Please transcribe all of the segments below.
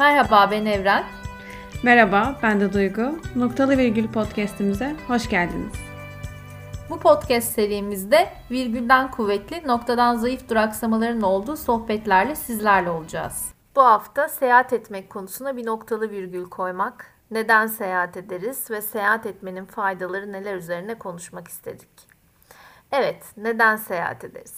Merhaba ben Evren. Merhaba ben de Duygu. Noktalı Virgül podcastimize hoş geldiniz. Bu podcast serimizde virgülden kuvvetli, noktadan zayıf duraksamaların olduğu sohbetlerle sizlerle olacağız. Bu hafta seyahat etmek konusuna bir noktalı virgül koymak, neden seyahat ederiz ve seyahat etmenin faydaları neler üzerine konuşmak istedik. Evet, neden seyahat ederiz?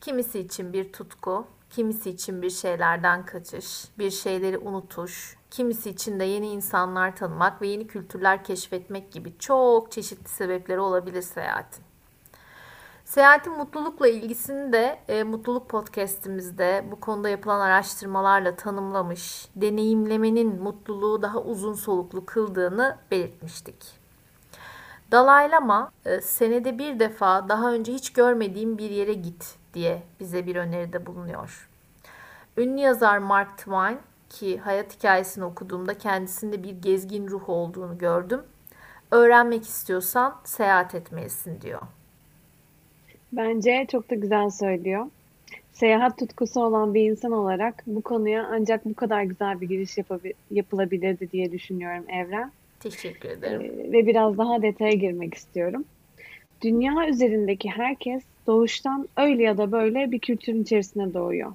Kimisi için bir tutku, kimisi için bir şeylerden kaçış, bir şeyleri unutuş, kimisi için de yeni insanlar tanımak ve yeni kültürler keşfetmek gibi çok çeşitli sebepleri olabilir seyahatin. Seyahatin mutlulukla ilgisini de e, Mutluluk Podcast'imizde bu konuda yapılan araştırmalarla tanımlamış, deneyimlemenin mutluluğu daha uzun soluklu kıldığını belirtmiştik. Dalai Lama e, senede bir defa daha önce hiç görmediğim bir yere git diye bize bir öneride bulunuyor. Ünlü yazar Mark Twain ki hayat hikayesini okuduğumda kendisinde bir gezgin ruh olduğunu gördüm. Öğrenmek istiyorsan seyahat etmelisin diyor. Bence çok da güzel söylüyor. Seyahat tutkusu olan bir insan olarak bu konuya ancak bu kadar güzel bir giriş yapılabilirdi diye düşünüyorum Evren. Teşekkür ederim. Ee, ve biraz daha detaya girmek istiyorum. Dünya üzerindeki herkes doğuştan öyle ya da böyle bir kültürün içerisine doğuyor.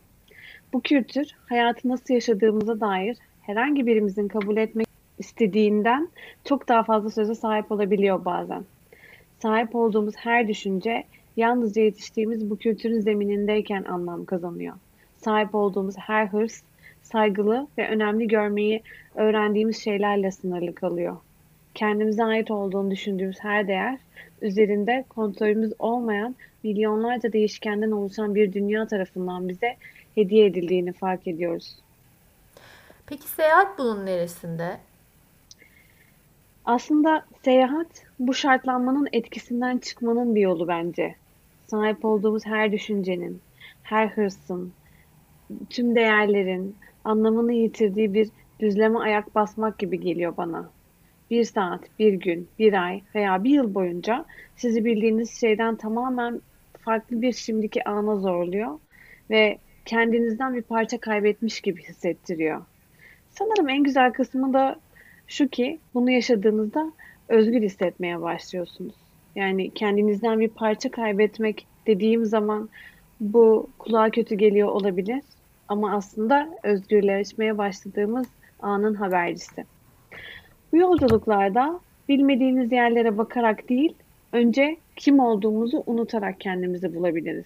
Bu kültür hayatı nasıl yaşadığımıza dair herhangi birimizin kabul etmek istediğinden çok daha fazla söze sahip olabiliyor bazen. Sahip olduğumuz her düşünce yalnızca yetiştiğimiz bu kültürün zeminindeyken anlam kazanıyor. Sahip olduğumuz her hırs saygılı ve önemli görmeyi öğrendiğimiz şeylerle sınırlı kalıyor. Kendimize ait olduğunu düşündüğümüz her değer üzerinde kontrolümüz olmayan milyonlarca değişkenden oluşan bir dünya tarafından bize hediye edildiğini fark ediyoruz. Peki seyahat bunun neresinde? Aslında seyahat bu şartlanmanın etkisinden çıkmanın bir yolu bence. Sahip olduğumuz her düşüncenin, her hırsın, tüm değerlerin anlamını yitirdiği bir düzleme ayak basmak gibi geliyor bana. Bir saat, bir gün, bir ay veya bir yıl boyunca sizi bildiğiniz şeyden tamamen farklı bir şimdiki ana zorluyor ve kendinizden bir parça kaybetmiş gibi hissettiriyor. Sanırım en güzel kısmı da şu ki bunu yaşadığınızda özgür hissetmeye başlıyorsunuz. Yani kendinizden bir parça kaybetmek dediğim zaman bu kulağa kötü geliyor olabilir ama aslında özgürleşmeye başladığımız anın habercisi. Bu yolculuklarda bilmediğiniz yerlere bakarak değil, önce kim olduğumuzu unutarak kendimizi bulabiliriz.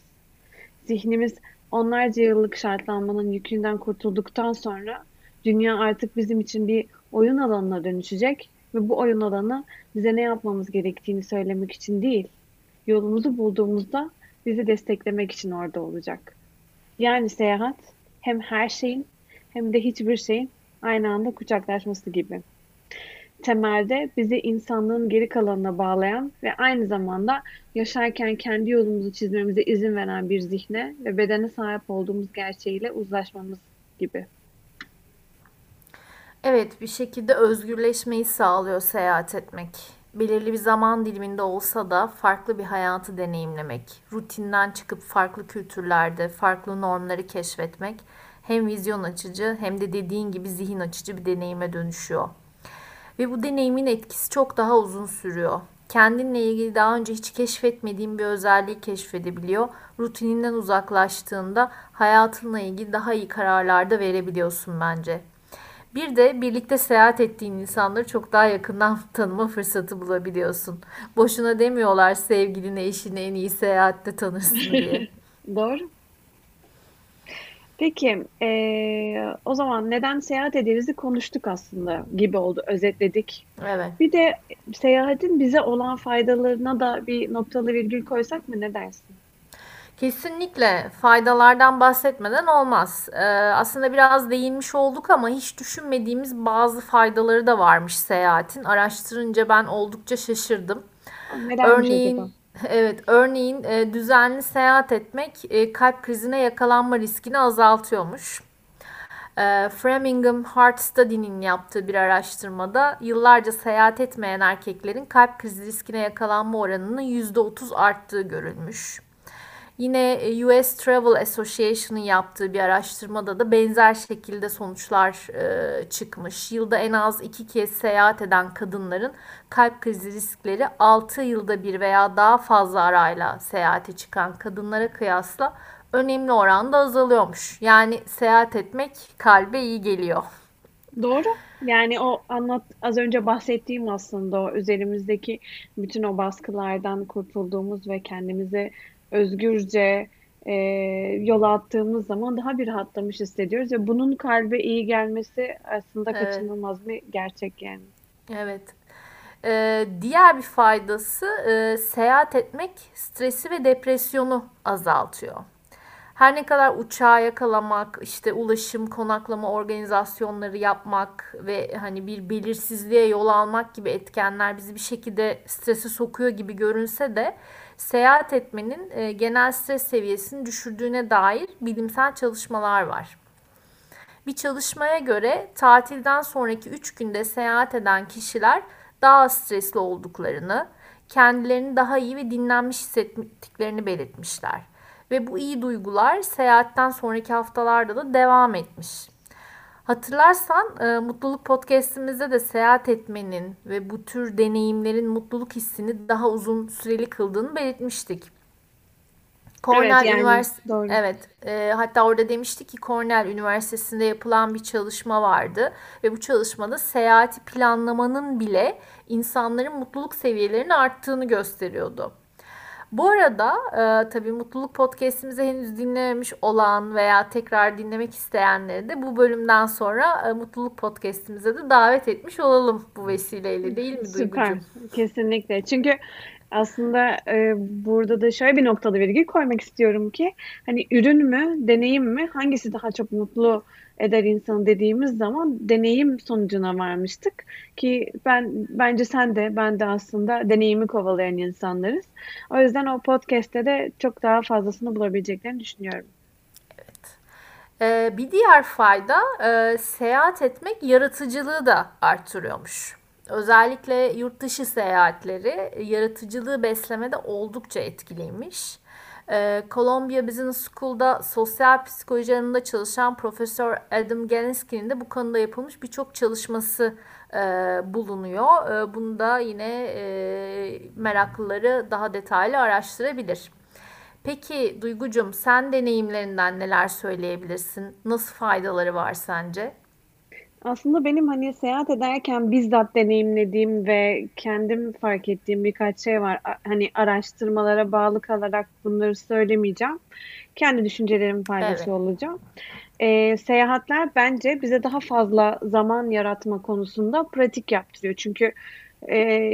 Zihnimiz onlarca yıllık şartlanmanın yükünden kurtulduktan sonra dünya artık bizim için bir oyun alanına dönüşecek ve bu oyun alanı bize ne yapmamız gerektiğini söylemek için değil, yolumuzu bulduğumuzda bizi desteklemek için orada olacak. Yani seyahat hem her şeyin hem de hiçbir şeyin aynı anda kucaklaşması gibi. Temelde bizi insanlığın geri kalanına bağlayan ve aynı zamanda yaşarken kendi yolumuzu çizmemize izin veren bir zihne ve bedene sahip olduğumuz gerçeğiyle uzlaşmamız gibi. Evet, bir şekilde özgürleşmeyi sağlıyor seyahat etmek. Belirli bir zaman diliminde olsa da farklı bir hayatı deneyimlemek, rutinden çıkıp farklı kültürlerde farklı normları keşfetmek hem vizyon açıcı hem de dediğin gibi zihin açıcı bir deneyime dönüşüyor. Ve bu deneyimin etkisi çok daha uzun sürüyor. Kendinle ilgili daha önce hiç keşfetmediğin bir özelliği keşfedebiliyor. Rutininden uzaklaştığında hayatınla ilgili daha iyi kararlar da verebiliyorsun bence. Bir de birlikte seyahat ettiğin insanları çok daha yakından tanıma fırsatı bulabiliyorsun. Boşuna demiyorlar sevgilini, eşini en iyi seyahatte tanırsın diye. Doğru. Peki, eee, o zaman neden seyahat ederizi konuştuk aslında gibi oldu, özetledik. Evet. Bir de seyahatin bize olan faydalarına da bir noktalı virgül koysak mı? Ne dersin? Kesinlikle faydalardan bahsetmeden olmaz. Ee, aslında biraz değinmiş olduk ama hiç düşünmediğimiz bazı faydaları da varmış seyahatin. Araştırınca ben oldukça şaşırdım. Nedenmiş Örneğin acaba? Evet örneğin e, düzenli seyahat etmek e, kalp krizine yakalanma riskini azaltıyormuş. E, Framingham Heart Study'nin yaptığı bir araştırmada yıllarca seyahat etmeyen erkeklerin kalp krizi riskine yakalanma oranının %30 arttığı görülmüş. Yine e, US Travel Association'ın yaptığı bir araştırmada da benzer şekilde sonuçlar e, çıkmış. Yılda en az iki kez seyahat eden kadınların kalp krizi riskleri 6 yılda bir veya daha fazla arayla seyahate çıkan kadınlara kıyasla önemli oranda azalıyormuş. Yani seyahat etmek kalbe iyi geliyor. Doğru. Yani o anlat az önce bahsettiğim aslında o üzerimizdeki bütün o baskılardan kurtulduğumuz ve kendimize özgürce e, yola attığımız zaman daha bir rahatlamış hissediyoruz ve bunun kalbe iyi gelmesi aslında Evet. kaçınılmaz bir gerçek yani. Evet. Ee, diğer bir faydası e, seyahat etmek stresi ve depresyonu azaltıyor. Her ne kadar uçağa yakalamak, işte ulaşım, konaklama organizasyonları yapmak ve hani bir belirsizliğe yol almak gibi etkenler bizi bir şekilde strese sokuyor gibi görünse de seyahat etmenin e, genel stres seviyesini düşürdüğüne dair bilimsel çalışmalar var. Bir çalışmaya göre tatilden sonraki 3 günde seyahat eden kişiler daha stresli olduklarını, kendilerini daha iyi ve dinlenmiş hissettiklerini belirtmişler. Ve bu iyi duygular seyahatten sonraki haftalarda da devam etmiş. Hatırlarsan e, Mutluluk Podcast'imizde de seyahat etmenin ve bu tür deneyimlerin mutluluk hissini daha uzun süreli kıldığını belirtmiştik. Cornell yani Üniversitesi doğru. evet e, hatta orada demişti ki Cornell Üniversitesi'nde yapılan bir çalışma vardı ve bu çalışmada seyahati planlamanın bile insanların mutluluk seviyelerinin arttığını gösteriyordu. Bu arada e, tabii Mutluluk Podcast'imizi henüz dinlememiş olan veya tekrar dinlemek isteyenleri de bu bölümden sonra e, Mutluluk Podcast'imize de davet etmiş olalım bu vesileyle değil mi Süper. Duygucuğum? Kesinlikle. Çünkü aslında e, burada da şöyle bir noktalı virgül koymak istiyorum ki hani ürün mü, deneyim mi hangisi daha çok mutlu eder insanı dediğimiz zaman deneyim sonucuna varmıştık ki ben bence sen de ben de aslında deneyimi kovalayan insanlarız. O yüzden o podcast'te de çok daha fazlasını bulabileceklerini düşünüyorum. Ee, bir diğer fayda e, seyahat etmek yaratıcılığı da arttırıyormuş. Özellikle yurt dışı seyahatleri e, yaratıcılığı beslemede oldukça etkiliymiş. Ee, Columbia Business School'da sosyal psikoloji alanında çalışan Profesör Adam Galinsky'nin de bu konuda yapılmış birçok çalışması e, bulunuyor. E, bunu da yine e, meraklıları daha detaylı araştırabilir. Peki Duygucum sen deneyimlerinden neler söyleyebilirsin? Nasıl faydaları var sence? Aslında benim hani seyahat ederken bizzat deneyimlediğim ve kendim fark ettiğim birkaç şey var. A- Hani araştırmalara bağlı kalarak bunları söylemeyeceğim. Kendi düşüncelerimi Evet. paylaşıyor olacağım. Ee, seyahatler bence bize daha fazla zaman yaratma konusunda pratik yaptırıyor. Çünkü e,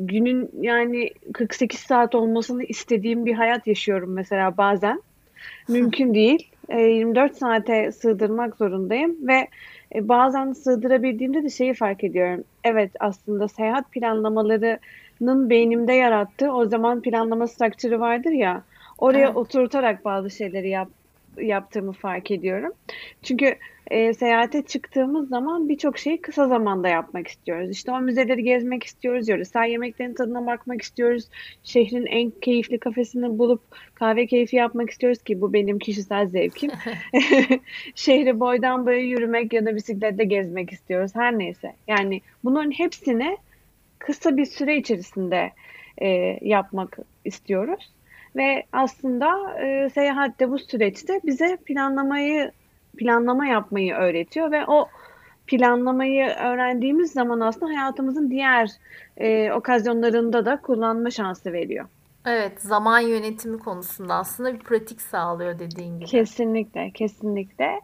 günün yani 48 saat olmasını istediğim bir hayat yaşıyorum mesela bazen. Mümkün değil. E, 24 saate sığdırmak zorundayım ve e, bazen sığdırabildiğimde de şeyi fark ediyorum. Evet aslında seyahat planlamalarının beynimde yarattığı o zaman planlama structure'ı vardır ya. Oraya Evet. oturtarak bazı şeyleri yap, yaptığımı fark ediyorum. Çünkü e, seyahate çıktığımız zaman birçok şeyi kısa zamanda yapmak istiyoruz. İşte o müzeleri gezmek istiyoruz, yöresel yemeklerin tadına bakmak istiyoruz. Şehrin en keyifli kafesini bulup kahve keyfi yapmak istiyoruz ki bu benim kişisel zevkim. Şehri boydan boya yürümek ya da bisikletle gezmek istiyoruz. Her neyse. Yani bunların hepsini kısa bir süre içerisinde e, yapmak istiyoruz. Ve aslında e, seyahat de bu süreçte bize planlamayı planlama yapmayı öğretiyor ve o planlamayı öğrendiğimiz zaman aslında hayatımızın diğer e, okazyonlarında da kullanma şansı veriyor. Evet, zaman yönetimi konusunda aslında bir pratik sağlıyor dediğin gibi. Kesinlikle, kesinlikle.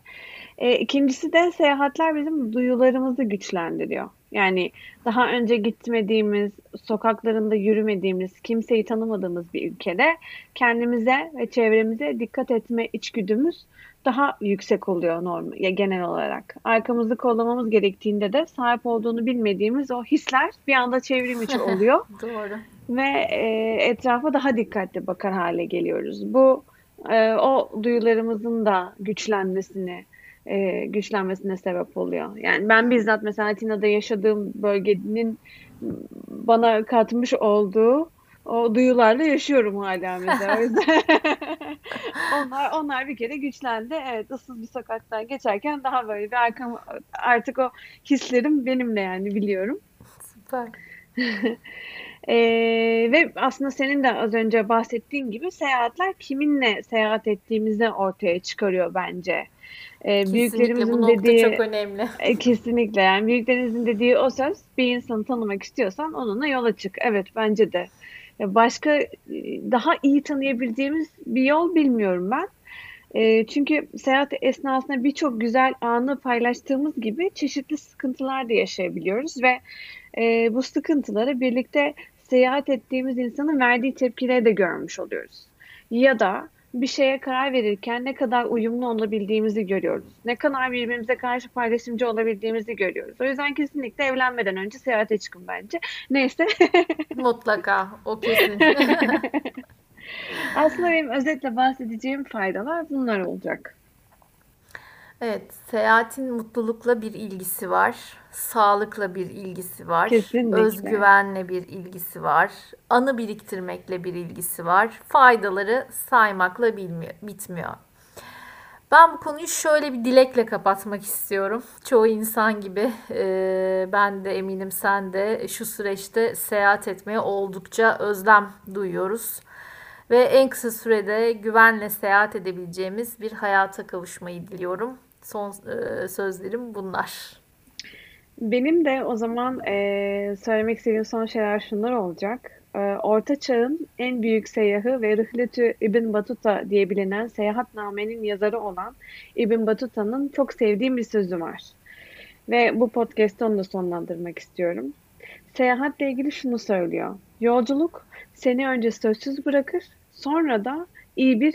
E, ikincisi de seyahatler bizim duyularımızı güçlendiriyor. Yani daha önce gitmediğimiz, sokaklarında yürümediğimiz, kimseyi tanımadığımız bir ülkede kendimize ve çevremize dikkat etme içgüdümüz daha yüksek oluyor norm ya genel olarak. Arkamızı kollamamız gerektiğinde de sahip olduğunu bilmediğimiz o hisler bir anda çevrim içi oluyor Doğru. ve e, etrafa daha dikkatli bakar hale geliyoruz. Bu e, o duyularımızın da güçlenmesini e, güçlenmesine sebep oluyor. Yani ben bizzat mesela Atina'da yaşadığım bölgenin bana katmış olduğu o duyularla yaşıyorum hala mesela. Onlar onlar bir kere güçlendi. Evet ıssız bir sokaktan geçerken daha böyle bir arkam artık o hislerim benimle yani biliyorum. Süper. Ee, ve aslında senin de az önce bahsettiğin gibi seyahatler kiminle seyahat ettiğimizi ortaya çıkarıyor bence. Ee, kesinlikle bu dediği, çok önemli. E, kesinlikle yani büyüklerinizin dediği o söz bir insanı tanımak istiyorsan onunla yola çık. Evet bence de. Başka e, daha iyi tanıyabildiğimiz bir yol bilmiyorum ben. E, çünkü seyahat esnasında birçok güzel anı paylaştığımız gibi çeşitli sıkıntılar da yaşayabiliyoruz ve e, bu sıkıntıları birlikte seyahat ettiğimiz insanın verdiği tepkileri de görmüş oluyoruz. Ya da bir şeye karar verirken ne kadar uyumlu olabildiğimizi görüyoruz. Ne kadar birbirimize karşı paylaşımcı olabildiğimizi görüyoruz. O yüzden kesinlikle evlenmeden önce seyahate çıkın bence. Neyse. Mutlaka. O kesin. Aslında benim özetle bahsedeceğim faydalar bunlar olacak. Evet, seyahatin mutlulukla bir ilgisi var, sağlıkla bir ilgisi var, Kesinlikle. özgüvenle bir ilgisi var, anı biriktirmekle bir ilgisi var, faydaları saymakla bilmiyor, bitmiyor. Ben bu konuyu şöyle bir dilekle kapatmak istiyorum. Çoğu insan gibi e, ben de eminim sen de şu süreçte seyahat etmeye oldukça özlem duyuyoruz ve en kısa sürede güvenle seyahat edebileceğimiz bir hayata kavuşmayı diliyorum. Son e, sözlerim bunlar. Benim de o zaman e, söylemek istediğim son şeyler şunlar olacak. E, Orta Çağ'ın en büyük seyyahı ve Rihletü İbn Batuta diye bilinen seyahatnamenin yazarı olan İbn Batuta'nın çok sevdiğim bir sözü var. Ve bu podcast'ı onu da sonlandırmak istiyorum. Seyahatle ilgili şunu söylüyor. Yolculuk seni önce sözsüz bırakır, sonra da iyi bir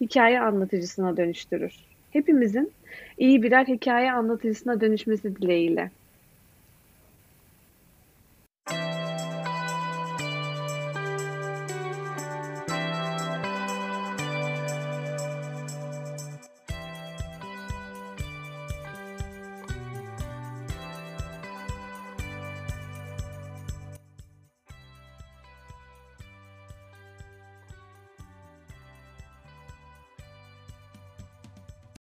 hikaye anlatıcısına dönüştürür. Hepimizin iyi birer hikaye anlatıcısına dönüşmesi dileğiyle.